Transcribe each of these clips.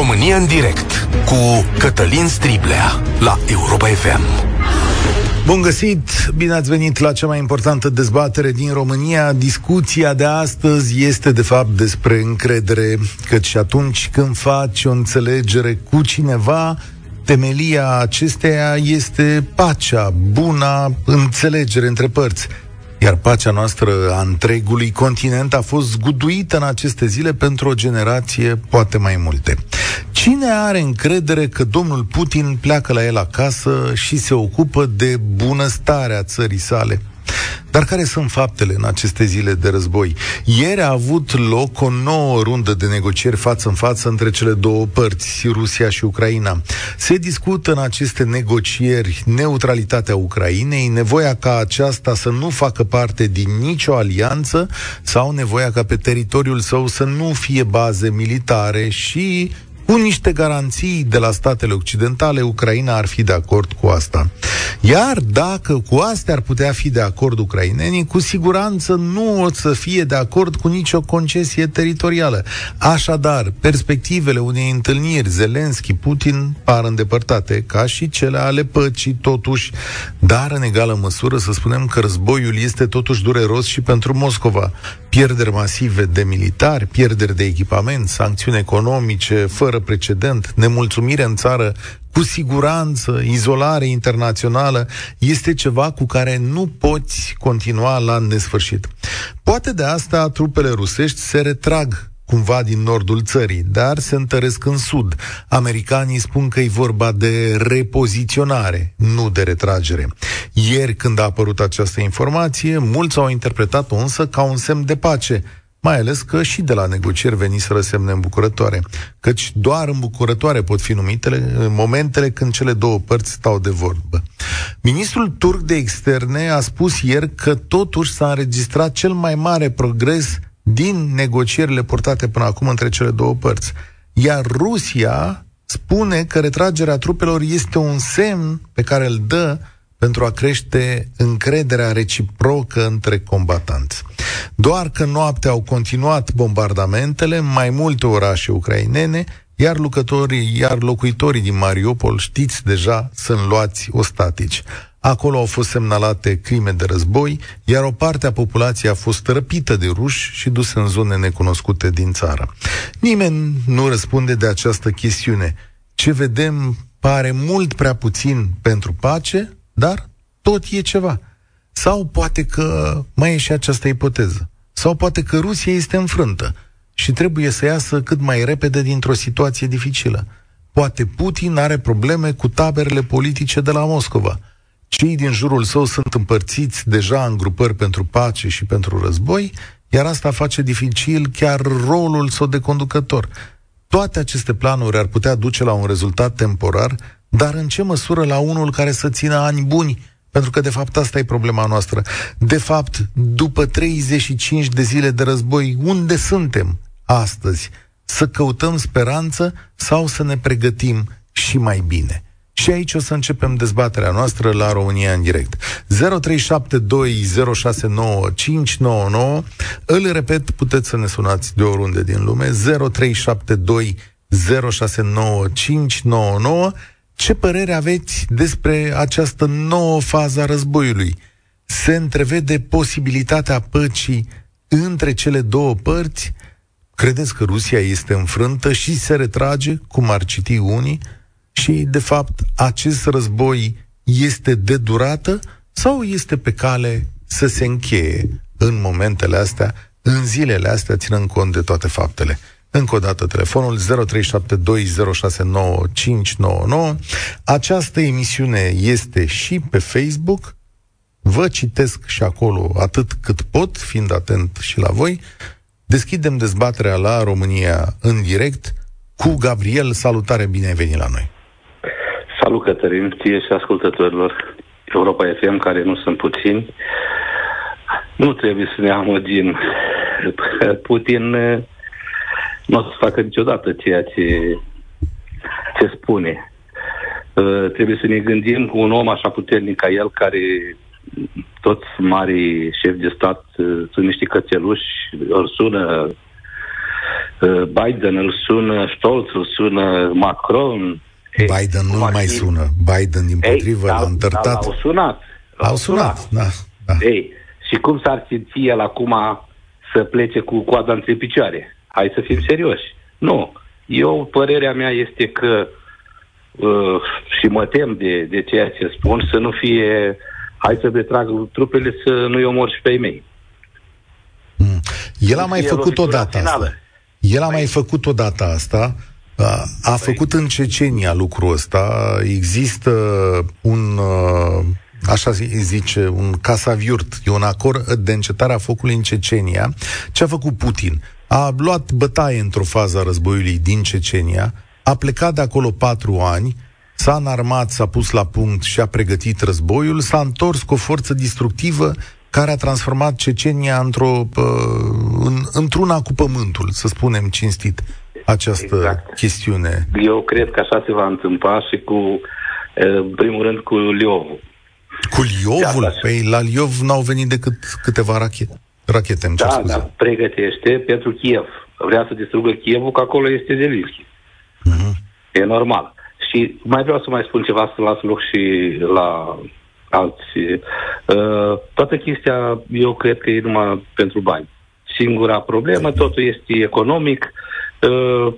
România în direct cu Cătălin Striblea la Europa FM. Bun găsit! Bine ați venit la cea mai importantă dezbatere din România. Discuția de astăzi este de fapt despre încredere, căci atunci când faci o înțelegere cu cineva, temelia acesteia este pacea, buna înțelegere între părți iar pacea noastră a întregului continent a fost zguduită în aceste zile pentru o generație, poate mai multe. Cine are încredere că domnul Putin pleacă la el acasă și se ocupă de bunăstarea țării sale? Dar care sunt faptele în aceste zile de război? Ieri a avut loc o nouă rundă de negocieri față în față între cele două părți, Rusia și Ucraina. Se discută în aceste negocieri neutralitatea Ucrainei, nevoia ca aceasta să nu facă parte din nicio alianță sau nevoia ca pe teritoriul său să nu fie baze militare și cu niște garanții de la statele occidentale, Ucraina ar fi de acord cu asta. Iar dacă cu astea ar putea fi de acord ucrainenii, cu siguranță nu o să fie de acord cu nicio concesie teritorială. Așadar, perspectivele unei întâlniri Zelenski-Putin par îndepărtate, ca și cele ale păcii, totuși, dar în egală măsură să spunem că războiul este totuși dureros și pentru Moscova. Pierderi masive de militari, pierderi de echipament, sancțiuni economice fără precedent, nemulțumire în țară, cu siguranță, izolare internațională, este ceva cu care nu poți continua la nesfârșit. Poate de asta trupele rusești se retrag cumva din nordul țării, dar se întăresc în sud. Americanii spun că e vorba de repoziționare, nu de retragere. Ieri, când a apărut această informație, mulți au interpretat-o însă ca un semn de pace, mai ales că și de la negocieri veniseră semne îmbucurătoare, căci doar îmbucurătoare pot fi numitele în momentele când cele două părți stau de vorbă. Ministrul turc de externe a spus ieri că totuși s-a înregistrat cel mai mare progres din negocierile purtate până acum între cele două părți. Iar Rusia spune că retragerea trupelor este un semn pe care îl dă pentru a crește încrederea reciprocă între combatanți. Doar că noaptea au continuat bombardamentele în mai multe orașe ucrainene, iar lucrătorii, iar locuitorii din Mariupol, știți deja, sunt luați ostatici. Acolo au fost semnalate crime de război, iar o parte a populației a fost răpită de ruși și dusă în zone necunoscute din țară. Nimeni nu răspunde de această chestiune. Ce vedem pare mult prea puțin pentru pace, dar tot e ceva. Sau poate că mai e și această ipoteză. Sau poate că Rusia este înfrântă și trebuie să iasă cât mai repede dintr-o situație dificilă. Poate Putin are probleme cu taberele politice de la Moscova – cei din jurul său sunt împărțiți deja în grupări pentru pace și pentru război, iar asta face dificil chiar rolul său de conducător. Toate aceste planuri ar putea duce la un rezultat temporar, dar în ce măsură la unul care să țină ani buni? Pentru că, de fapt, asta e problema noastră. De fapt, după 35 de zile de război, unde suntem astăzi? Să căutăm speranță sau să ne pregătim și mai bine? Și aici o să începem dezbaterea noastră la România în direct. 0372069599. Îl repet, puteți să ne sunați de oriunde din lume. 0372069599. Ce părere aveți despre această nouă fază a războiului? Se întrevede posibilitatea păcii între cele două părți? Credeți că Rusia este înfrântă și se retrage, cum ar citi unii? și, de fapt, acest război este de durată sau este pe cale să se încheie în momentele astea, în zilele astea, ținând cont de toate faptele. Încă o dată, telefonul 0372069599. Această emisiune este și pe Facebook. Vă citesc și acolo atât cât pot, fiind atent și la voi. Deschidem dezbaterea la România în direct cu Gabriel. Salutare, bine ai venit la noi! Salut, Cătălin, ție și ascultătorilor Europa FM, care nu sunt puțini. Nu trebuie să ne amăgim. Putin nu o să facă niciodată ceea ce, ce spune. Uh, trebuie să ne gândim cu un om așa puternic ca el, care toți mari șefi de stat uh, sunt niște cățeluși, îl sună uh, Biden îl sună, Stolz îl sună, Macron. Biden nu mai fi... sună. Biden, din potrivă, l-a întărtat. L-au sunat. L-au sunat, sunat. da. da. Ei, și cum s-ar simți el acum să plece cu coada între picioare? Hai să fim serioși. Nu. Eu, părerea mea este că uh, și mă tem de, de ceea ce spun, să nu fie hai să detrag trupele să nu-i omor și pe ei mei. Mm. El a mai făcut o dată asta. El a mai păi- făcut o dată asta. A, a păi- făcut în Cecenia lucrul ăsta. Există un, uh, așa zice, un casaviurt, e un acord de încetare a focului în Cecenia. Ce a făcut Putin? A luat bătaie într-o fază a războiului din Cecenia, a plecat de acolo patru ani, s-a înarmat, s-a pus la punct și a pregătit războiul, s-a întors cu o forță distructivă care a transformat Cecenia într-o, în, într-una cu pământul, să spunem cinstit, această exact. chestiune. Eu cred că așa se va întâmpla și cu, în primul rând, cu Liovul. Cu Liovul? Păi la Liov n-au venit decât câteva rachete. Rachete, îmi da, da, pregătește pentru Kiev. Vrea să distrugă Kievul, că acolo este Zelinski. Uh-huh. E normal. Și mai vreau să mai spun ceva, să las loc și la alții. Uh, toată chestia, eu cred că e numai pentru bani. Singura problemă, totul este economic. Uh,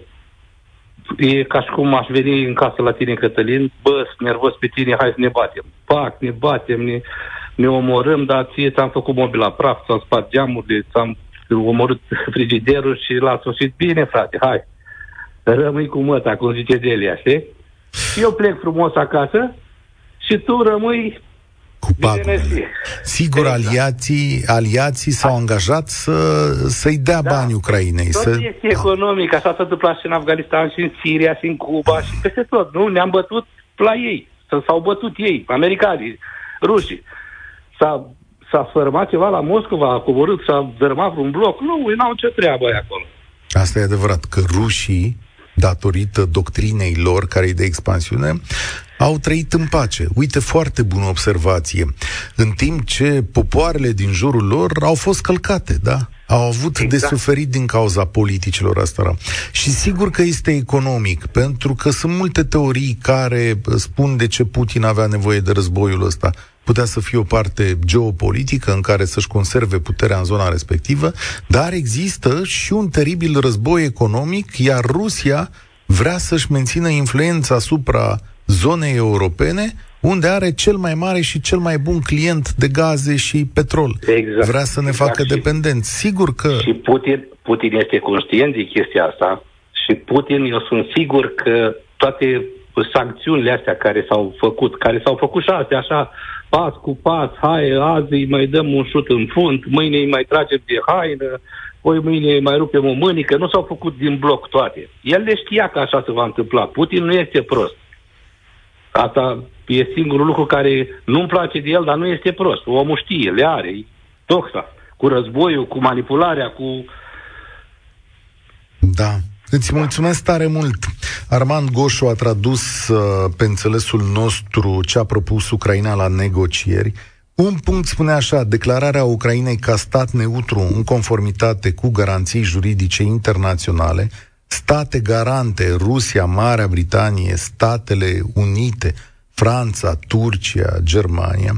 e ca și cum aș veni în casă la tine, Cătălin, bă, sunt nervos pe tine, hai să ne batem. Pac, ne batem, ne, ne omorâm, dar ție ți-am făcut mobila praf, ți-am spart geamurile, ți-am omorât frigiderul și la sfârșit, bine, frate, hai. Rămâi cu măta, cum zice Delia, știi? Eu plec frumos acasă și tu rămâi cu pagurile. Sigur, exact. aliații, aliații s-au angajat să, să-i dea da. bani Ucrainei. Tot să... este economic, așa s-a întâmplat și în Afganistan, și în Siria, și în Cuba, și peste tot. Nu? Ne-am bătut la ei. S-au bătut ei, americanii, rușii. S-a, s-a fărmat ceva la Moscova, a coborât, s-a dărmat un bloc. Nu, n-au ce treabă acolo. Asta e adevărat, că rușii datorită doctrinei lor, care e de expansiune, au trăit în pace. Uite, foarte bună observație. În timp ce popoarele din jurul lor au fost călcate, da? Au avut exact. de suferit din cauza politicilor astea. Și sigur că este economic, pentru că sunt multe teorii care spun de ce Putin avea nevoie de războiul ăsta putea să fie o parte geopolitică în care să-și conserve puterea în zona respectivă, dar există și un teribil război economic, iar Rusia vrea să-și mențină influența asupra zonei europene, unde are cel mai mare și cel mai bun client de gaze și petrol. Exact. Vrea să ne exact. facă dependenți. Sigur că... Și Putin, Putin este conștient de chestia asta și Putin, eu sunt sigur că toate sancțiunile astea care s-au făcut, care s-au făcut și astea așa pas cu pas, hai, azi îi mai dăm un șut în fund, mâine îi mai tragem de haină, poi mâine îi mai rupem o mânică, nu s-au făcut din bloc toate. El le știa că așa se va întâmpla. Putin nu este prost. Asta e singurul lucru care nu-mi place de el, dar nu este prost. Omul știe, le are, e toxa. Cu războiul, cu manipularea, cu... Da. Îți mulțumesc tare mult. Armand Goșu a tradus uh, pe înțelesul nostru ce a propus Ucraina la negocieri. Un punct spune așa, declararea Ucrainei ca stat neutru în conformitate cu garanții juridice internaționale, state garante, Rusia, Marea Britanie, Statele Unite, Franța, Turcia, Germania.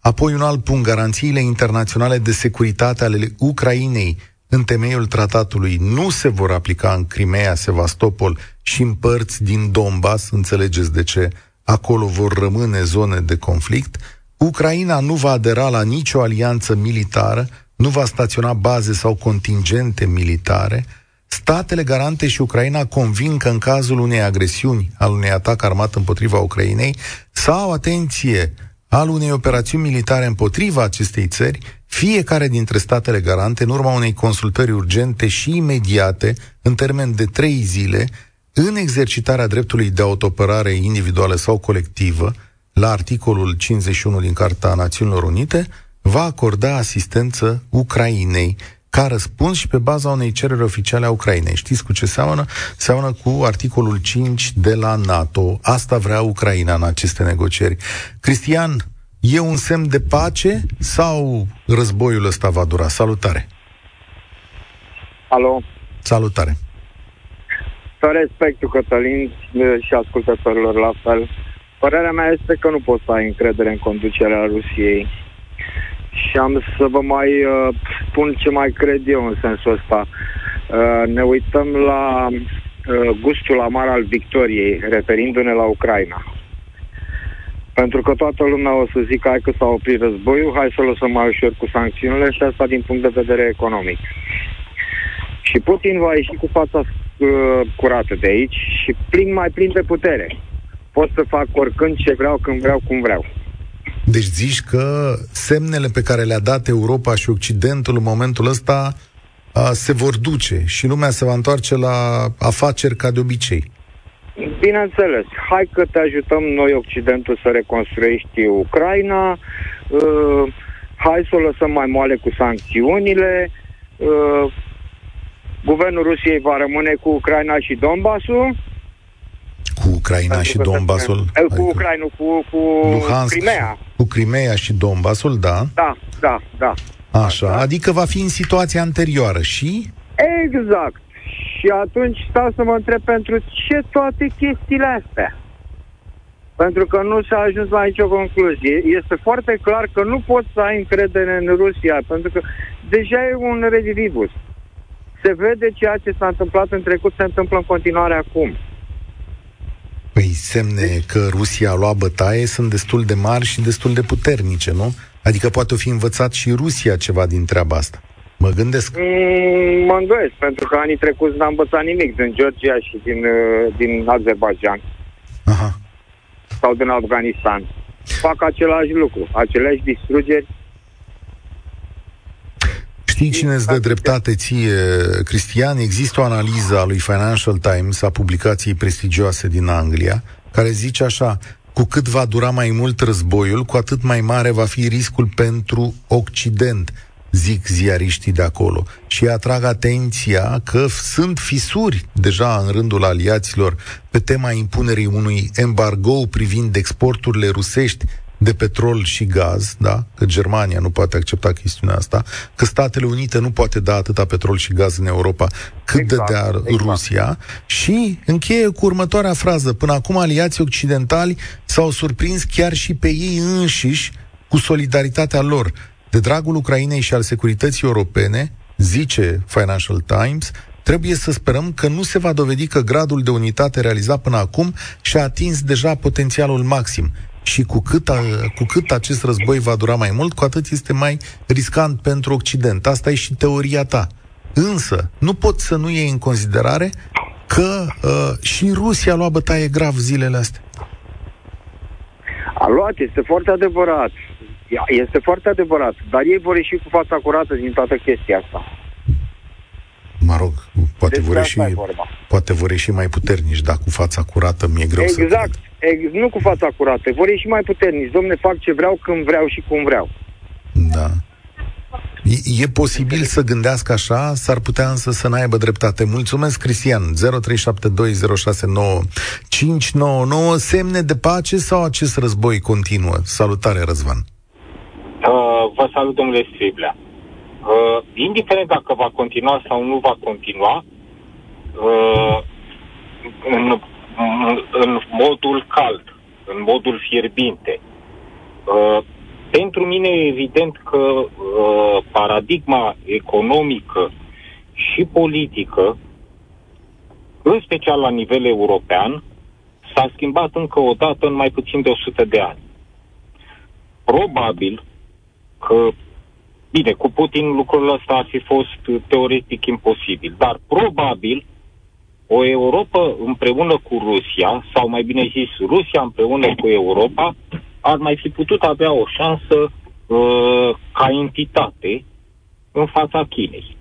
Apoi un alt punct, garanțiile internaționale de securitate ale Ucrainei în temeiul tratatului nu se vor aplica în Crimea, Sevastopol și în părți din Donbass, înțelegeți de ce, acolo vor rămâne zone de conflict, Ucraina nu va adera la nicio alianță militară, nu va staționa baze sau contingente militare, statele garante și Ucraina convin că în cazul unei agresiuni, al unui atac armat împotriva Ucrainei, sau, atenție, al unei operațiuni militare împotriva acestei țări, fiecare dintre statele garante, în urma unei consultări urgente și imediate, în termen de trei zile, în exercitarea dreptului de autopărare individuală sau colectivă, la articolul 51 din Carta Națiunilor Unite, va acorda asistență Ucrainei ca răspuns și pe baza unei cereri oficiale a Ucrainei. Știți cu ce seamănă? Seamănă cu articolul 5 de la NATO. Asta vrea Ucraina în aceste negocieri. Cristian, e un semn de pace sau războiul ăsta va dura? Salutare! Alo! Salutare! Să respectul Cătălin și ascultătorilor la fel. Părerea mea este că nu poți să ai încredere în conducerea Rusiei. Și am să vă mai uh, spun ce mai cred eu în sensul ăsta. Uh, ne uităm la uh, gustul amar al victoriei, referindu-ne la Ucraina. Pentru că toată lumea o să zică hai că s-a oprit războiul, hai să lăsăm mai ușor cu sancțiunile și asta din punct de vedere economic. Și Putin va ieși cu fața uh, curată de aici și plin mai plin de putere. Pot să fac oricând ce vreau, când vreau, cum vreau. Deci zici că semnele pe care le-a dat Europa și Occidentul în momentul ăsta a, se vor duce și lumea se va întoarce la afaceri ca de obicei. Bineînțeles, hai că te ajutăm noi Occidentul să reconstruiești Ucraina, uh, hai să o lăsăm mai moale cu sancțiunile, uh, guvernul Rusiei va rămâne cu Ucraina și Donbassul. Cu Ucraina Pentru și Donbassul? Cu adică Ucraina, cu, cu Luhansk, Crimea. Cu Crimea și Donbassul, da? Da, da, da. Așa, da. adică va fi în situația anterioară și? Exact. Și atunci stau să mă întreb pentru ce toate chestiile astea. Pentru că nu s-a ajuns la nicio concluzie. Este foarte clar că nu poți să ai încredere în Rusia, pentru că deja e un redivivus se vede ceea ce s-a întâmplat în trecut, se întâmplă în continuare acum. Păi semne deci... că Rusia a luat bătaie sunt destul de mari și destul de puternice, nu? Adică poate fi învățat și Rusia ceva din treaba asta. Mă gândesc. Mm, mă îndoiesc, pentru că anii trecuți n-am învățat nimic din Georgia și din, uh, din Azerbaijan. Aha. Sau din Afganistan. Fac același lucru, aceleași distrugeri, Știi cine îți dă dreptate ție, Cristian? Există o analiză a lui Financial Times, a publicației prestigioase din Anglia, care zice așa, cu cât va dura mai mult războiul, cu atât mai mare va fi riscul pentru Occident, zic ziariștii de acolo. Și atrag atenția că sunt fisuri deja în rândul aliaților pe tema impunerii unui embargo privind exporturile rusești de petrol și gaz, da? că Germania nu poate accepta chestiunea asta, că Statele Unite nu poate da atâta petrol și gaz în Europa cât exact, dădea exact. Rusia și încheie cu următoarea frază. Până acum aliații occidentali s-au surprins chiar și pe ei înșiși cu solidaritatea lor. De dragul Ucrainei și al securității europene, zice Financial Times, trebuie să sperăm că nu se va dovedi că gradul de unitate realizat până acum și-a atins deja potențialul maxim și cu cât, a, cu cât acest război va dura mai mult, cu atât este mai riscant pentru Occident. Asta e și teoria ta. Însă, nu pot să nu iei în considerare că uh, și Rusia a luat bătaie grav zilele astea. A luat, este foarte adevărat. Este foarte adevărat. Dar ei vor ieși cu fața curată din toată chestia asta. Mă rog, poate vor, ieși, poate vor ieși mai puternici, dar cu fața curată mi-e greu exact. să Exact, nu cu fața curată, vor ieși mai puternici. Domne, fac ce vreau, când vreau și cum vreau. Da. E, e posibil să gândească așa, s-ar putea însă să n-aibă dreptate. Mulțumesc, Cristian. 0372069599 semne de pace sau acest război continuă? Salutare, Răzvan. Uh, vă salut, domnule Striblea. Uh, indiferent dacă va continua sau nu va continua, uh, în în modul cald, în modul fierbinte. Uh, pentru mine e evident că uh, paradigma economică și politică, în special la nivel european, s-a schimbat încă o dată în mai puțin de 100 de ani. Probabil că, bine, cu Putin lucrul ăsta ar fi fost teoretic imposibil, dar probabil o Europa împreună cu Rusia, sau mai bine zis, Rusia împreună cu Europa, ar mai fi putut avea o șansă uh, ca entitate în fața Chinei.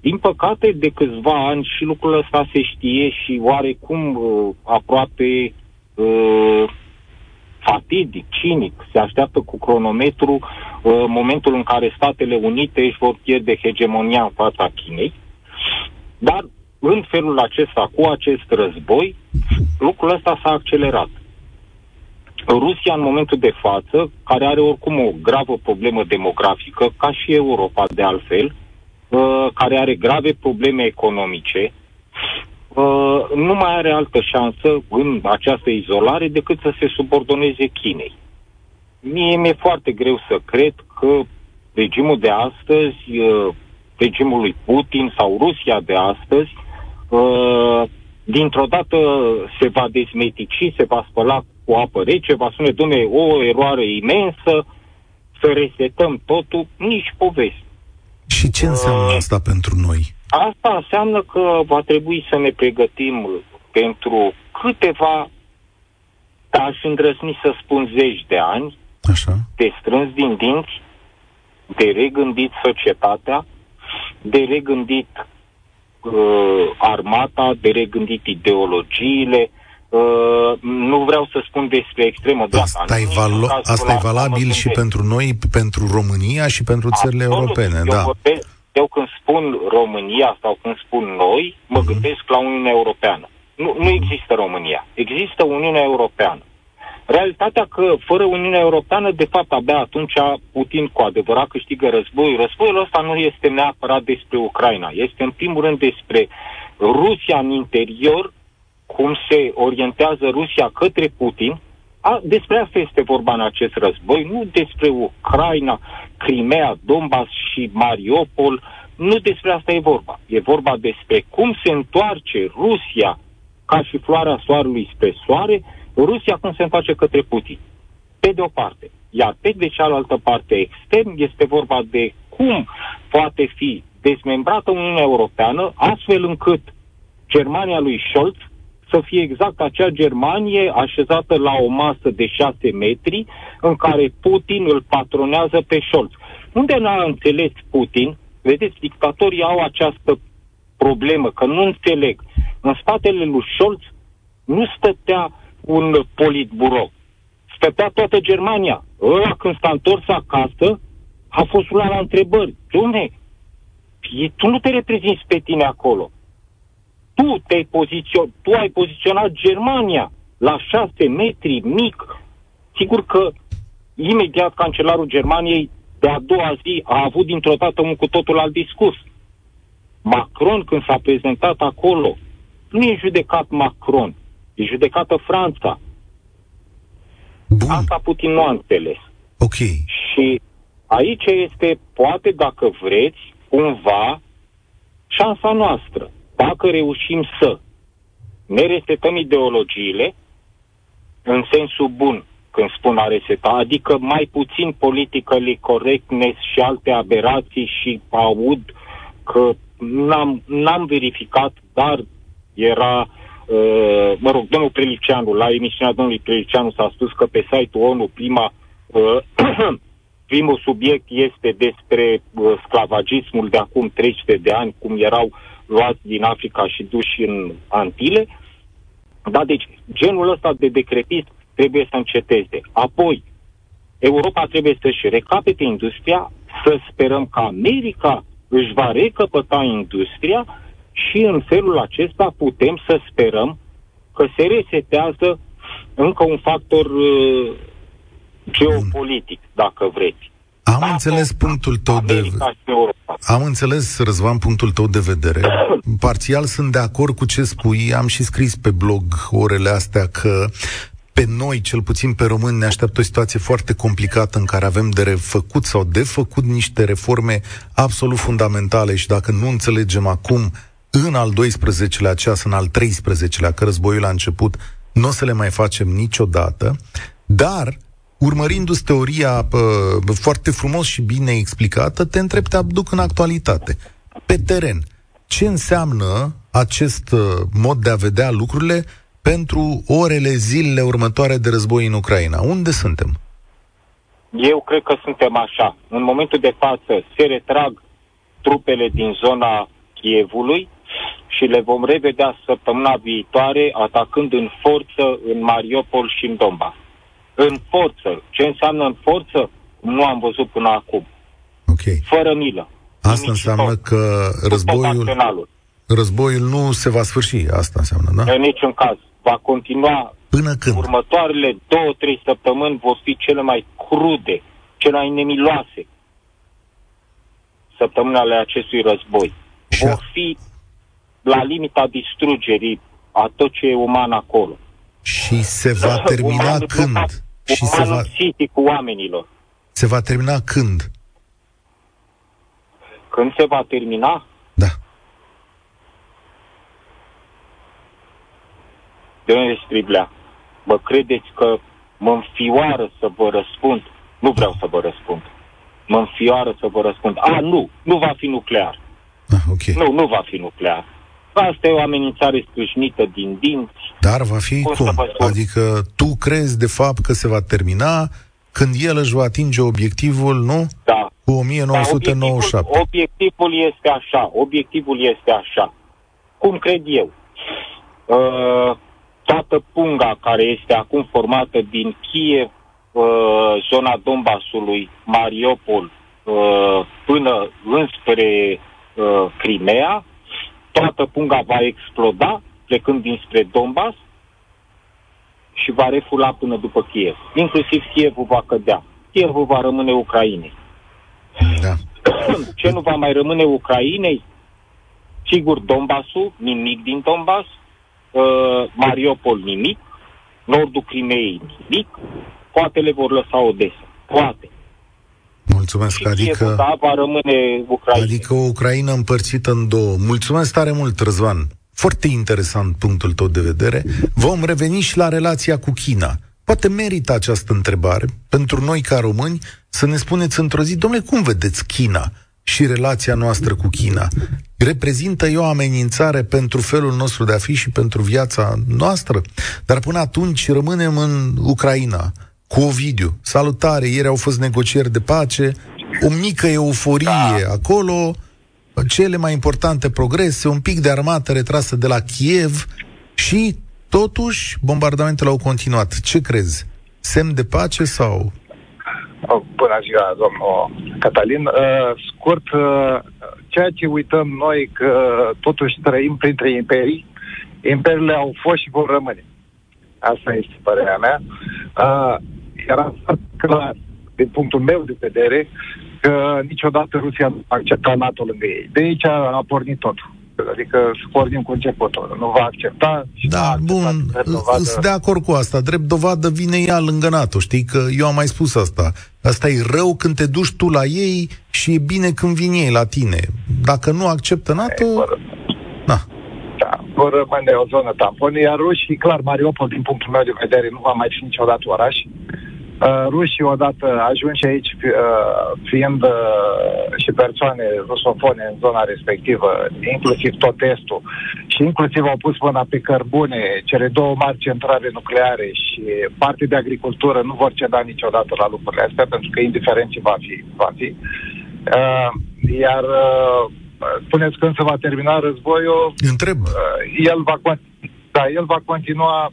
Din păcate, de câțiva ani și lucrul ăsta se știe și oarecum uh, aproape uh, fatidic, cinic, se așteaptă cu cronometru uh, momentul în care Statele Unite își vor pierde hegemonia în fața Chinei. Dar în felul acesta, cu acest război, lucrul ăsta s-a accelerat. Rusia, în momentul de față, care are oricum o gravă problemă demografică, ca și Europa de altfel, uh, care are grave probleme economice, uh, nu mai are altă șansă în această izolare decât să se subordoneze Chinei. Mie mi-e foarte greu să cred că regimul de astăzi, uh, regimul lui Putin sau Rusia de astăzi, uh, dintr-o dată se va dezmetici, se va spăla cu apă rece, va spune, dumne, o eroare imensă, să resetăm totul, nici poveste. Și ce înseamnă uh, asta pentru noi? Asta înseamnă că va trebui să ne pregătim pentru câteva, aș îndrăzni să spun zeci de ani, Așa. de strâns din dinți, de regândit societatea, de regândit uh, armata, de regândit ideologiile, Uh, nu vreau să spun despre extremă dreapta. Asta, e, valo- asta e valabil și pentru noi, pentru România și pentru țările Absolut. europene. Eu, da. vorbesc, eu când spun România sau când spun noi, mă uh-huh. gândesc la Uniunea Europeană. Nu, nu există România. Există Uniunea Europeană. Realitatea că fără Uniunea Europeană, de fapt, abia atunci Putin cu adevărat câștigă războiul. Războiul ăsta nu este neapărat despre Ucraina. Este în primul rând despre Rusia în interior, cum se orientează Rusia către Putin, a, despre asta este vorba în acest război, nu despre Ucraina, Crimea, Donbass și Mariupol, nu despre asta e vorba. E vorba despre cum se întoarce Rusia ca și floarea soarelui spre soare, Rusia cum se întoarce către Putin. Pe de o parte. Iar pe de cealaltă parte extern este vorba de cum poate fi dezmembrată Uniunea Europeană astfel încât Germania lui Scholz să fie exact acea Germanie așezată la o masă de șase metri în care Putin îl patronează pe Scholz. Unde n-a înțeles Putin, vedeți, dictatorii au această problemă, că nu înțeleg. În spatele lui Scholz nu stătea un politburo. Stătea toată Germania. Ăla când s-a întors acasă, a fost una la întrebări. Dumne, tu nu te reprezinți pe tine acolo tu, te-ai poziționat, tu ai poziționat Germania la șase metri, mic. Sigur că imediat cancelarul Germaniei de a doua zi a avut dintr-o dată un cu totul alt discurs. Macron, când s-a prezentat acolo, nu e judecat Macron, e judecată Franța. Bun. Asta Putin nu a înțeles. Ok. Și aici este, poate, dacă vreți, cumva, șansa noastră dacă reușim să ne resetăm ideologiile, în sensul bun, când spun a reseta, adică mai puțin politically correctness și alte aberații și aud că n-am, n-am verificat, dar era, uh, mă rog, domnul Preliceanu, la emisiunea domnului Preliceanu s-a spus că pe site-ul ONU prima, uh, primul subiect este despre uh, sclavagismul de acum 300 de ani, cum erau uh, luați din Africa și duși în Antile. Da, deci genul ăsta de decrepit trebuie să înceteze. Apoi, Europa trebuie să-și recapete industria, să sperăm că America își va recăpăta industria și în felul acesta putem să sperăm că se resetează încă un factor uh, geopolitic, dacă vreți. Am înțeles punctul tău de Am înțeles, Răzvan, punctul tău de vedere. Parțial sunt de acord cu ce spui. Am și scris pe blog orele astea că pe noi, cel puțin pe români, ne așteaptă o situație foarte complicată în care avem de refăcut sau de făcut niște reforme absolut fundamentale și dacă nu înțelegem acum, în al 12-lea ceas, în al 13-lea, că războiul a început, nu o să le mai facem niciodată, dar urmărindu-ți teoria uh, foarte frumos și bine explicată, te întreb, te aduc în actualitate. Pe teren, ce înseamnă acest uh, mod de a vedea lucrurile pentru orele, zilele următoare de război în Ucraina? Unde suntem? Eu cred că suntem așa. În momentul de față se retrag trupele din zona Chievului și le vom revedea săptămâna viitoare atacând în forță în Mariupol și în Donbass în forță. Ce înseamnă în forță? Nu am văzut până acum. Ok. Fără milă. Asta înseamnă că războiul, războiul nu se va sfârși. Asta înseamnă, da? În niciun caz. Va continua. Până când? Următoarele două, trei săptămâni vor fi cele mai crude, cele mai nemiloase săptămânile acestui război. Și vor fi la limita distrugerii a tot ce e uman acolo. Și se va termina când? Și se va... City cu oamenilor. Se va termina când? Când se va termina? Da. Domnule Striblea, mă credeți că mă înfioară să vă răspund? Nu vreau să vă răspund. Mă înfioară să vă răspund. A, nu, nu va fi nuclear. Ah, okay. Nu, nu va fi nuclear. Asta e o amenințare scrâșnită din dinți. Dar va fi cum? Adică tu crezi de fapt că se va termina când el își va atinge obiectivul, nu? Da. Cu 1997. Da, obiectivul, obiectivul este așa. Obiectivul este așa. Cum cred eu? Uh, toată punga care este acum formată din Kiev, uh, zona Donbasului, Mariupol, uh, până înspre uh, Crimea, toată punga va exploda plecând dinspre Donbass și va refula până după Kiev. Inclusiv Kievul va cădea. Kievul va rămâne Ucrainei. Da. Ce nu va mai rămâne Ucrainei? Sigur, Donbassul, nimic din Donbass, uh, Mariupol, nimic, nordul Crimeei, nimic, poate le vor lăsa Odessa. Poate. Mulțumesc, și adică... Da, va rămâne Ucraina. Adică o Ucraina împărțită în două. Mulțumesc tare mult, Răzvan. Foarte interesant punctul tău de vedere. Vom reveni și la relația cu China. Poate merită această întrebare pentru noi ca români să ne spuneți într-o zi, domnule, cum vedeți China și relația noastră cu China? Reprezintă o amenințare pentru felul nostru de a fi și pentru viața noastră? Dar până atunci rămânem în Ucraina cu Ovidiu. Salutare, ieri au fost negocieri de pace, o mică euforie da. acolo, cele mai importante progrese, un pic de armată retrasă de la Kiev și, totuși, bombardamentele au continuat. Ce crezi? Semn de pace sau... Bună ziua, domnul Catalin. Uh, scurt, uh, ceea ce uităm noi că totuși trăim printre imperii, imperiile au fost și vor rămâne. Asta este părerea mea. Uh, era foarte clar, din punctul meu de vedere, că niciodată Rusia nu a acceptat NATO lângă ei. De aici a pornit totul. Adică să pornim cu începutul. Nu va accepta și Da, bun, sunt de acord cu asta. Drept dovadă vine ea lângă NATO. Știi că eu am mai spus asta. Asta e rău când te duci tu la ei și e bine când vin ei la tine. Dacă nu acceptă NATO... Da. Da, vor rămâne o zonă tampon, iar rușii, clar, Mariupol, din punctul meu de vedere, nu va mai fi niciodată oraș. Uh, rușii odată ajunși aici, uh, fiind uh, și persoane rusofone în zona respectivă, inclusiv tot estul, și inclusiv au pus mâna pe cărbune, cele două mari centrale nucleare și parte de agricultură nu vor ceda niciodată la lucrurile astea, pentru că indiferent ce va fi, va fi. Uh, iar uh, spuneți când se va termina războiul, Întreb. Uh, el va, da, el va continua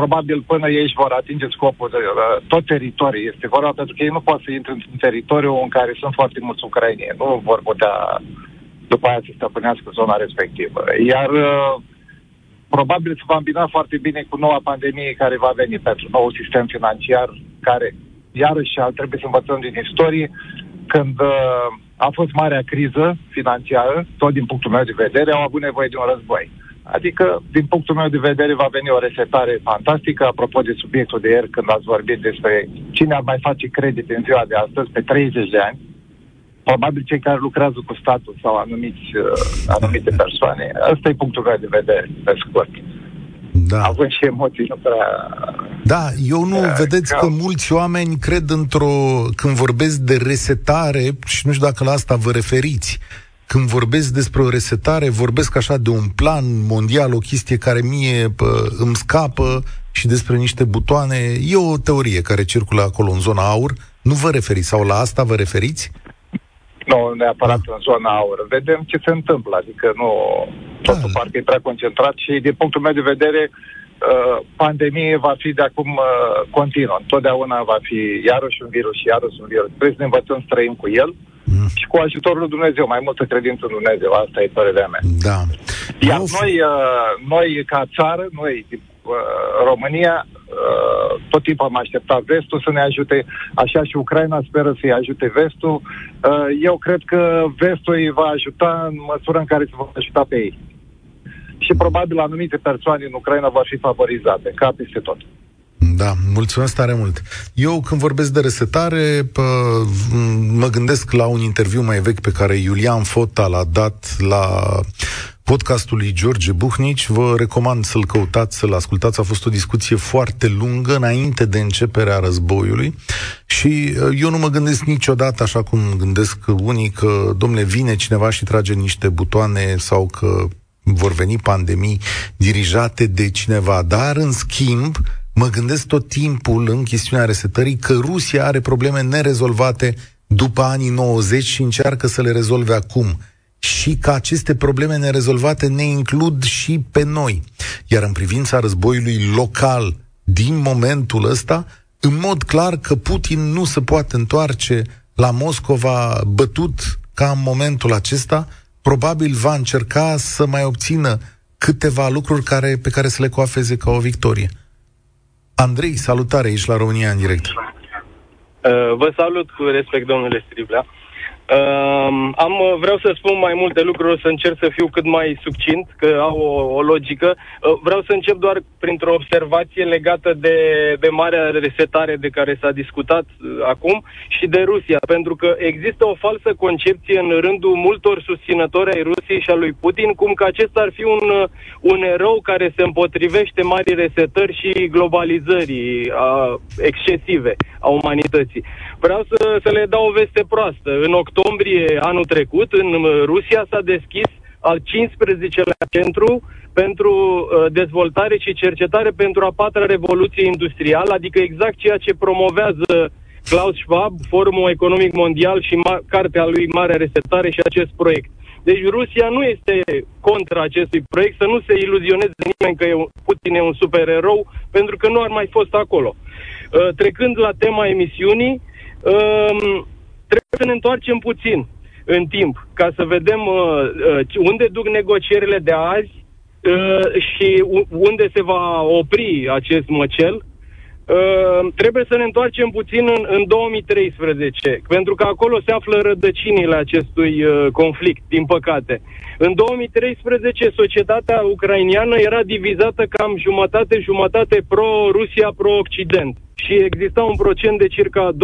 probabil până ei își vor atinge scopul de uh, tot teritoriul este vorba, pentru că ei nu pot să intre în teritoriu în care sunt foarte mulți ucrainieni. Nu vor putea după aia să stăpânească zona respectivă. Iar uh, probabil se va îmbina foarte bine cu noua pandemie care va veni pentru nou sistem financiar care iarăși ar trebui să învățăm din istorie când uh, a fost marea criză financiară, tot din punctul meu de vedere, au avut nevoie de un război. Adică, din punctul meu de vedere, va veni o resetare fantastică. Apropo de subiectul de ieri, când ați vorbit despre cine ar mai face credit în ziua de astăzi, pe 30 de ani, probabil cei care lucrează cu statul sau anumiți, uh, anumite persoane. Asta e punctul meu de vedere, pe scurt. Da. Având și emoții nu prea... Da, eu nu, uh, vedeți că... că mulți oameni cred într-o... Când vorbesc de resetare, și nu știu dacă la asta vă referiți, când vorbesc despre o resetare, vorbesc așa de un plan mondial, o chestie care mie pă, îmi scapă și despre niște butoane. E o teorie care circulă acolo în zona aur. Nu vă referiți sau la asta vă referiți? Nu, neapărat da. în zona aur. Vedem ce se întâmplă, adică nu totul da. parcă e prea concentrat și din punctul meu de vedere uh, pandemie va fi de acum uh, continuă. Întotdeauna va fi iarăși un virus și iarăși un virus. Trebuie să ne învățăm să trăim cu el. Uh, Mm. Și cu ajutorul lui Dumnezeu, mai multă credință în Dumnezeu, asta e părerea mea. Da. Iar Uf. noi, uh, noi ca țară, noi, uh, România, uh, tot timpul am așteptat vestul să ne ajute, așa și Ucraina speră să-i ajute vestul. Eu cred că vestul îi va ajuta în măsura în care se va ajuta pe ei. și probabil anumite persoane în Ucraina vor fi favorizate, ca peste tot. Da, mulțumesc tare mult. Eu când vorbesc de resetare, pă, mă gândesc la un interviu mai vechi pe care Iulian Fota l-a dat la podcastul lui George Buhnici. Vă recomand să-l căutați, să-l ascultați. A fost o discuție foarte lungă înainte de începerea războiului și uh, eu nu mă gândesc niciodată, așa cum gândesc unii, că, domnule, vine cineva și trage niște butoane sau că vor veni pandemii dirijate de cineva, dar, în schimb, mă gândesc tot timpul în chestiunea resetării că Rusia are probleme nerezolvate după anii 90 și încearcă să le rezolve acum și că aceste probleme nerezolvate ne includ și pe noi. Iar în privința războiului local din momentul ăsta, în mod clar că Putin nu se poate întoarce la Moscova bătut ca în momentul acesta, probabil va încerca să mai obțină câteva lucruri care, pe care să le coafeze ca o victorie. Andrei, salutare, ești la România în direct. Uh, vă salut cu respect, domnule Striblea. Uh, am, vreau să spun mai multe lucruri, o să încerc să fiu cât mai succint, că au o, o logică. Uh, vreau să încep doar printr-o observație legată de, de marea resetare de care s-a discutat uh, acum și de Rusia, pentru că există o falsă concepție în rândul multor susținători ai Rusiei și a lui Putin, cum că acesta ar fi un, uh, un erou care se împotrivește marii resetări și globalizării a, excesive a umanității. Vreau să, să le dau o veste proastă. În octombrie anul trecut, în Rusia s-a deschis al 15-lea centru pentru uh, dezvoltare și cercetare pentru a patra revoluție industrială, adică exact ceea ce promovează Klaus Schwab, Forumul Economic Mondial și ma- cartea lui Mare Resetare și acest proiect. Deci Rusia nu este contra acestui proiect, să nu se iluzioneze nimeni că e un, Putin e un supererou, pentru că nu ar mai fost acolo. Uh, trecând la tema emisiunii, uh, trebuie să ne întoarcem puțin în timp, ca să vedem uh, uh, unde duc negocierile de azi uh, și unde se va opri acest măcel. Uh, trebuie să ne întoarcem puțin în, în 2013, pentru că acolo se află rădăcinile acestui uh, conflict, din păcate. În 2013, societatea ucrainiană era divizată cam jumătate-jumătate pro-Rusia, pro-Occident. Și exista un procent de circa 20-25%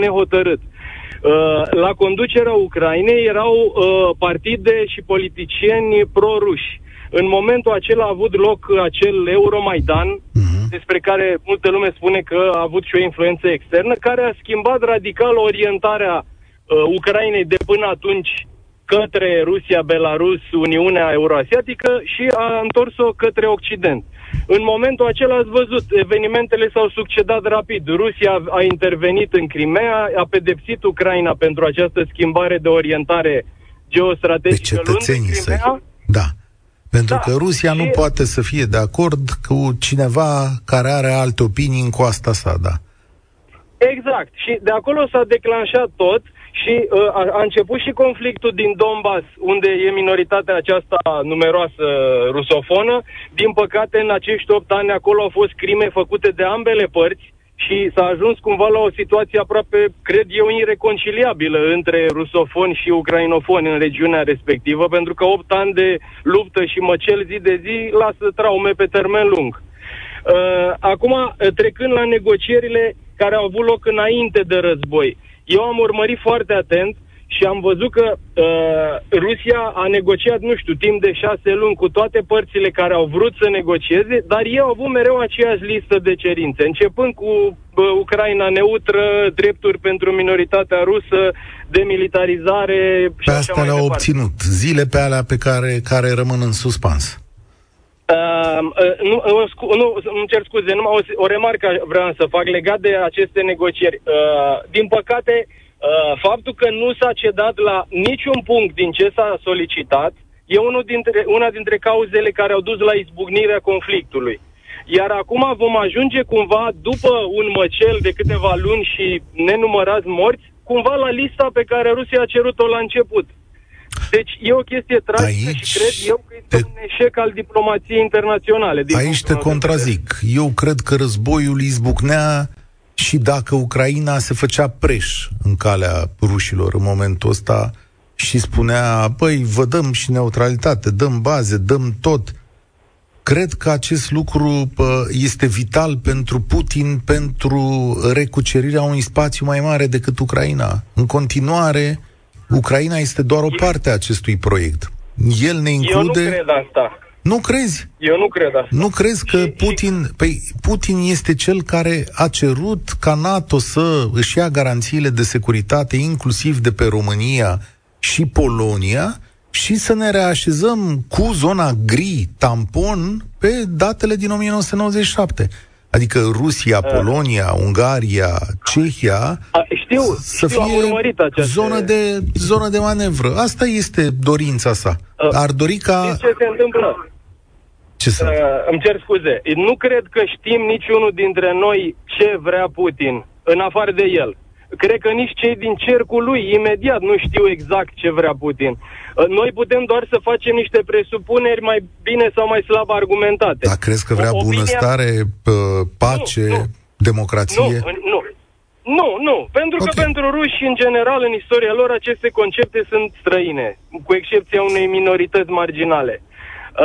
nehotărât. Uh, la conducerea Ucrainei erau uh, partide și politicieni pro-ruși. În momentul acela a avut loc acel Euromaidan, uh-huh. despre care multă lume spune că a avut și o influență externă, care a schimbat radical orientarea uh, Ucrainei de până atunci către Rusia, Belarus, Uniunea Euroasiatică și a întors-o către Occident. În momentul acela ați văzut, evenimentele s-au succedat rapid. Rusia a intervenit în Crimea, a pedepsit Ucraina pentru această schimbare de orientare geostrategică. De cetățenii săi. Da. Pentru da. că Rusia și... nu poate să fie de acord cu cineva care are alte opinii în coasta sa, da. Exact. Și de acolo s-a declanșat tot și uh, a, a început și conflictul din Donbass, unde e minoritatea aceasta numeroasă rusofonă. Din păcate, în acești opt ani acolo au fost crime făcute de ambele părți și s-a ajuns cumva la o situație aproape, cred eu, ireconciliabilă între rusofoni și ucrainofoni în regiunea respectivă, pentru că 8 ani de luptă și măcel zi de zi lasă traume pe termen lung. Uh, acum, trecând la negocierile care au avut loc înainte de război, eu am urmărit foarte atent și am văzut că uh, Rusia a negociat, nu știu, timp de șase luni cu toate părțile care au vrut să negocieze, dar ei au avut mereu aceeași listă de cerințe, începând cu uh, Ucraina neutră, drepturi pentru minoritatea rusă, demilitarizare și Pe astea le-au obținut, zile pe alea pe care, care rămân în suspans. Uh, uh, nu, uh, scu- nu, îmi cer scuze, numai o, o remarcă vreau să fac legat de aceste negocieri. Uh, din păcate, uh, faptul că nu s-a cedat la niciun punct din ce s-a solicitat e unul dintre, una dintre cauzele care au dus la izbucnirea conflictului. Iar acum vom ajunge cumva, după un măcel de câteva luni și nenumărați morți, cumva la lista pe care Rusia a cerut-o la început. Deci e o chestie tragică Aici și cred eu că este te... un eșec al diplomației internaționale. Aici te contrazic. Eu cred că războiul izbucnea și dacă Ucraina se făcea preș în calea rușilor în momentul ăsta și spunea, băi, vă dăm și neutralitate, dăm baze, dăm tot. Cred că acest lucru este vital pentru Putin pentru recucerirea unui spațiu mai mare decât Ucraina. În continuare, Ucraina este doar o parte a acestui proiect. El ne include... Eu nu cred asta. Nu crezi? Eu nu cred asta. Nu crezi că și, Putin... Și... Păi, Putin este cel care a cerut ca NATO să își ia garanțiile de securitate, inclusiv de pe România și Polonia, și să ne reașezăm cu zona gri, tampon, pe datele din 1997. Adică Rusia, uh. Polonia, Ungaria, Cehia A, știu, să știu, fie zonă, de, zonă de manevră. Asta este dorința sa. Uh, Ar dori ca... ce se întâmplă? Ce să... Uh, îmi cer scuze. Nu cred că știm niciunul dintre noi ce vrea Putin, în afară de el. Cred că nici cei din cercul lui imediat nu știu exact ce vrea Putin. Uh, noi putem doar să facem niște presupuneri mai bine sau mai slab argumentate. Dar crezi că vrea Opinia... bunăstare, pace, nu, nu. democrație? Nu, nu. Nu, nu. Pentru okay. că pentru ruși, în general, în istoria lor, aceste concepte sunt străine, cu excepția unei minorități marginale.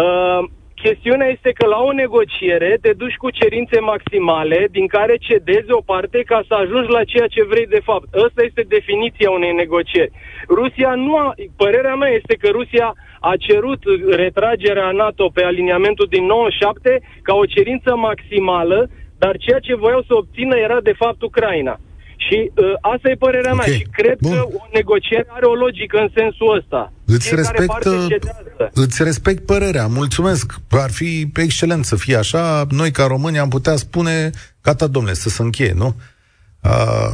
Uh, Chestiunea este că la o negociere te duci cu cerințe maximale din care cedezi o parte ca să ajungi la ceea ce vrei de fapt. Ăsta este definiția unei negocieri. Rusia nu a... Părerea mea este că Rusia a cerut retragerea NATO pe aliniamentul din 97 ca o cerință maximală, dar ceea ce voiau să obțină era de fapt Ucraina. Și uh, asta e părerea okay. mea și cred Bun. că o negociere are o logică în sensul ăsta. Îți respect, îți respect părerea, mulțumesc. Ar fi excelent să fie așa. Noi, ca români, am putea spune, gata, domnule, să se încheie, nu? Uh,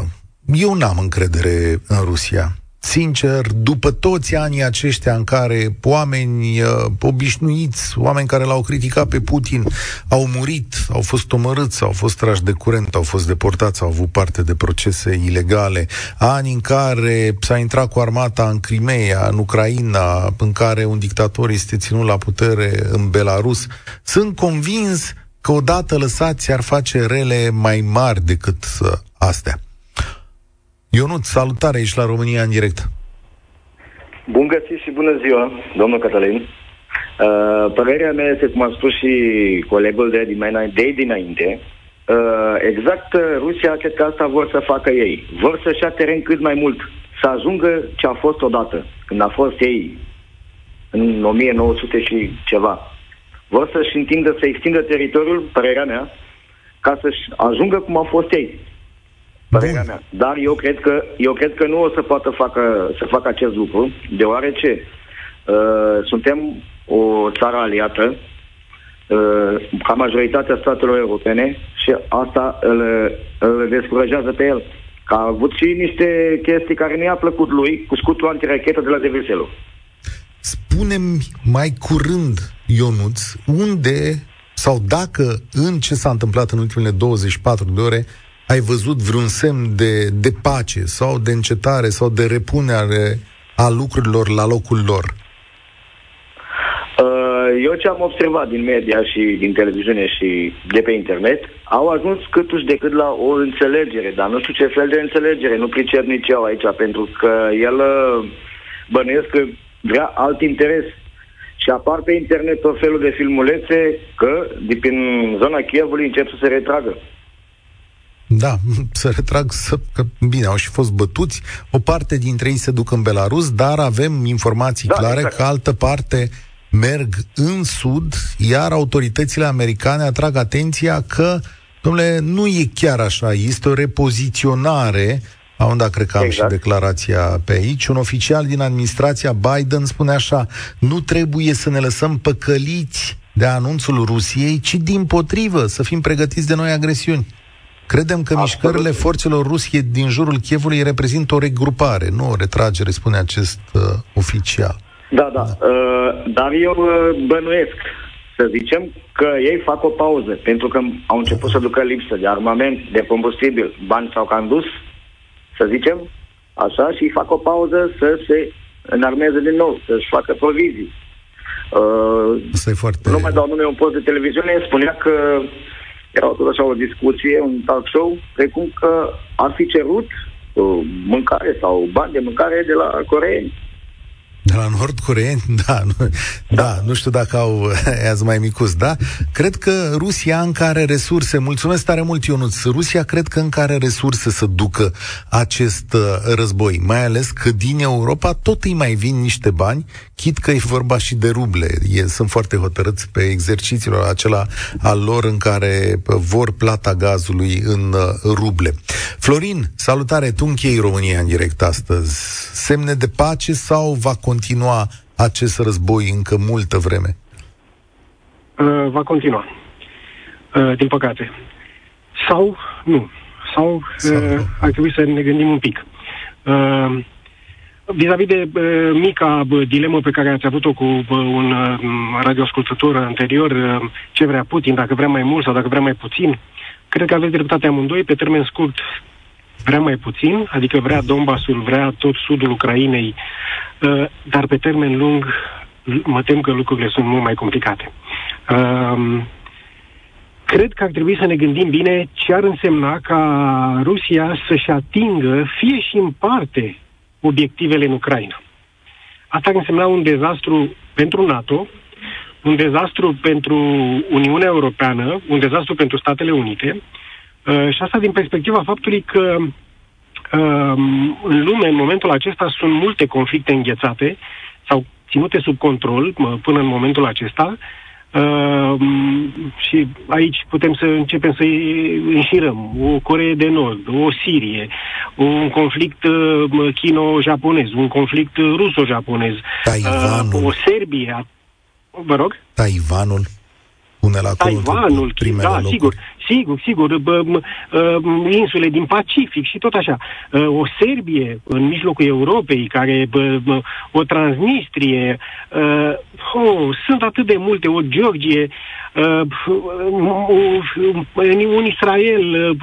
eu n-am încredere în Rusia sincer, după toți anii aceștia în care oameni uh, obișnuiți, oameni care l-au criticat pe Putin, au murit, au fost omorâți, au fost trași de curent, au fost deportați, au avut parte de procese ilegale, ani în care s-a intrat cu armata în Crimea, în Ucraina, în care un dictator este ținut la putere în Belarus, sunt convins că odată lăsați ar face rele mai mari decât uh, astea. Ionut, salutare, ești la România în direct. Bun găsit și bună ziua, domnul Cătălin. Uh, părerea mea este, cum a spus și colegul de, din de dinainte, uh, exact uh, Rusia cred că asta vor să facă ei. Vor să-și ia teren cât mai mult, să ajungă ce a fost odată, când a fost ei în 1900 și ceva. Vor să-și întindă, să extindă teritoriul, părerea mea, ca să-și ajungă cum au fost ei. Părerea mea. Dar eu cred, că, eu cred că nu o să poată facă, să facă acest lucru, deoarece uh, suntem o țară aliată uh, ca majoritatea statelor europene și asta îl, îl descurajează pe el. Că a avut și niște chestii care nu i-a plăcut lui cu scutul antirachetă de la Deviselu. Spunem mai curând, Ionuț, unde sau dacă în ce s-a întâmplat în ultimele 24 de ore ai văzut vreun semn de, de pace sau de încetare sau de repunere a lucrurilor la locul lor? Uh, eu ce am observat din media și din televiziune și de pe internet, au ajuns câtuși decât la o înțelegere, dar nu știu ce fel de înțelegere, nu pricep nici eu aici, pentru că el uh, bănuiesc că vrea alt interes. Și apar pe internet tot felul de filmulețe că din zona Chievului încep să se retragă. Da, să retrag să... Că, bine, au și fost bătuți. O parte dintre ei se duc în Belarus, dar avem informații da, clare exact. că altă parte merg în sud, iar autoritățile americane atrag atenția că, domnule, nu e chiar așa, este o repoziționare unde cred că am exact. și declarația pe aici. Un oficial din administrația Biden spune așa, nu trebuie să ne lăsăm păcăliți de anunțul Rusiei, ci din potrivă să fim pregătiți de noi agresiuni. Credem că Absolut. mișcările forțelor rusie din jurul Chievului reprezintă o regrupare, nu o retragere, spune acest uh, oficial. Da, da. da. Uh, dar eu uh, bănuiesc, să zicem, că ei fac o pauză, pentru că au început să ducă lipsă de armament, de combustibil, bani sau candus, să zicem, așa, și fac o pauză să se înarmeze din nou, să-și facă provizii. Uh, Asta e foarte... Nu mai dau nume un post de televiziune, spunea că era tot așa o discuție, un talk show, precum că ar fi cerut uh, mâncare sau bani de mâncare de la coreeni. De la Nord Coreeni? Da, nu, da, nu știu dacă au azi mai micus, da? Cred că Rusia încă are resurse, mulțumesc tare mult Ionuț, Rusia cred că încă are resurse să ducă acest uh, război, mai ales că din Europa tot îi mai vin niște bani, chit că e vorba și de ruble. E, sunt foarte hotărâți pe exercițiul acela al lor în care vor plata gazului în uh, ruble. Florin, salutare, tu închei România în direct astăzi. Semne de pace sau va continua acest război încă multă vreme? Uh, va continua. Uh, din păcate. Sau nu. Sau, uh, Sau uh, ar trebui să ne gândim un pic. Uh, Vis-a-vis de uh, mica uh, dilemă pe care ați avut-o cu uh, un uh, radioascultător anterior, uh, ce vrea Putin, dacă vrea mai mult sau dacă vrea mai puțin, cred că aveți dreptate amândoi. Pe termen scurt, vrea mai puțin, adică vrea Donbassul, vrea tot sudul Ucrainei, uh, dar pe termen lung mă tem că lucrurile sunt mult mai complicate. Uh, cred că ar trebui să ne gândim bine ce ar însemna ca Rusia să-și atingă, fie și în parte, obiectivele în Ucraina. Asta ar însemna un dezastru pentru NATO, un dezastru pentru Uniunea Europeană, un dezastru pentru Statele Unite, Uh, și asta din perspectiva faptului că uh, în lume, în momentul acesta, sunt multe conflicte înghețate sau ținute sub control uh, până în momentul acesta. Uh, și aici putem să începem să înșirăm o Coree de Nord, o Sirie, un conflict uh, chino-japonez, un conflict ruso-japonez, uh, o Serbie. Vă rog? Taiwanul pune la Taiwanul, da, locuri. sigur, sigur, sigur, bă, bă, insule din Pacific și tot așa. O Serbie în mijlocul Europei, care, bă, bă, o Transnistrie, oh, sunt atât de multe, o Georgie, un Israel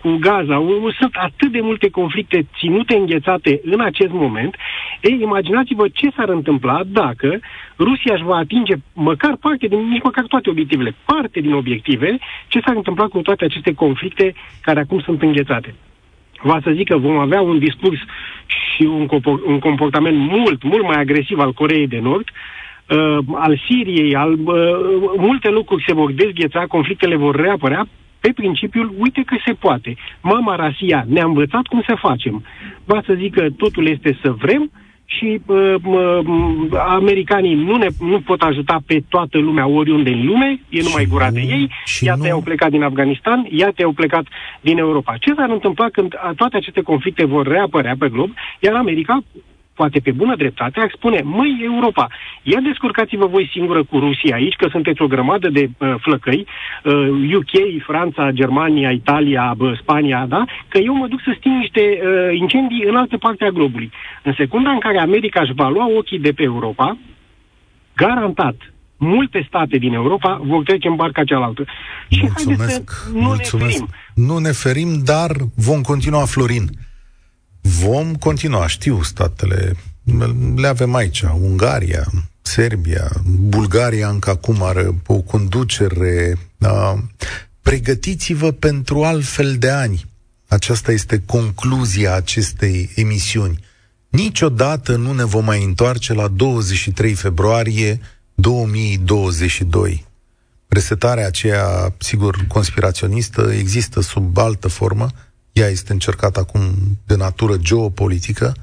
cu Gaza, sunt atât de multe conflicte ținute înghețate în acest moment. Ei, imaginați-vă ce s-ar întâmpla dacă Rusia își va atinge măcar parte din, nici măcar toate obiectivele, parte din obiective, ce s-ar întâmpla cu toate aceste conflicte care acum sunt înghețate. Va să zic că vom avea un discurs și un, un comportament mult, mult mai agresiv al Coreei de Nord, uh, al Siriei, al, uh, multe lucruri se vor dezgheța, conflictele vor reapărea, pe principiul, uite că se poate. Mama Rasia ne-a învățat cum să facem. Va să zic că totul este să vrem, uh, și uh, uh, americanii nu, ne, nu pot ajuta pe toată lumea oriunde în lume, e numai și gura nu, de ei, iată nu... au plecat din Afganistan, iată au plecat din Europa. Ce s-ar întâmpla când toate aceste conflicte vor reapărea pe glob, iar America poate pe bună dreptate, ar spune, măi, Europa, ia descurcați-vă voi singură cu Rusia aici, că sunteți o grămadă de uh, flăcăi, uh, UK, Franța, Germania, Italia, uh, Spania, da? Că eu mă duc să sting niște uh, incendii în altă parte a globului. În secunda în care America își va lua ochii de pe Europa, garantat, multe state din Europa vor trece în barca cealaltă. Și mulțumesc, să nu mulțumesc. ne ferim. Nu ne ferim, dar vom continua, Florin. Vom continua, știu statele, le avem aici, Ungaria, Serbia, Bulgaria încă acum are o conducere. Da? Pregătiți-vă pentru altfel de ani. Aceasta este concluzia acestei emisiuni. Niciodată nu ne vom mai întoarce la 23 februarie 2022. Resetarea aceea, sigur, conspiraționistă, există sub altă formă, ea este încercată acum de natură geopolitică,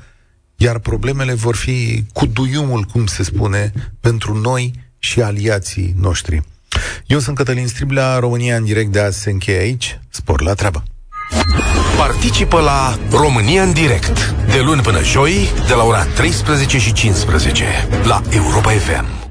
iar problemele vor fi cu duiumul, cum se spune, pentru noi și aliații noștri. Eu sunt Cătălin Striblea, România în direct de azi se încheie aici. Spor la treabă! Participă la România în direct, de luni până joi, de la ora 13 și 15, la Europa FM.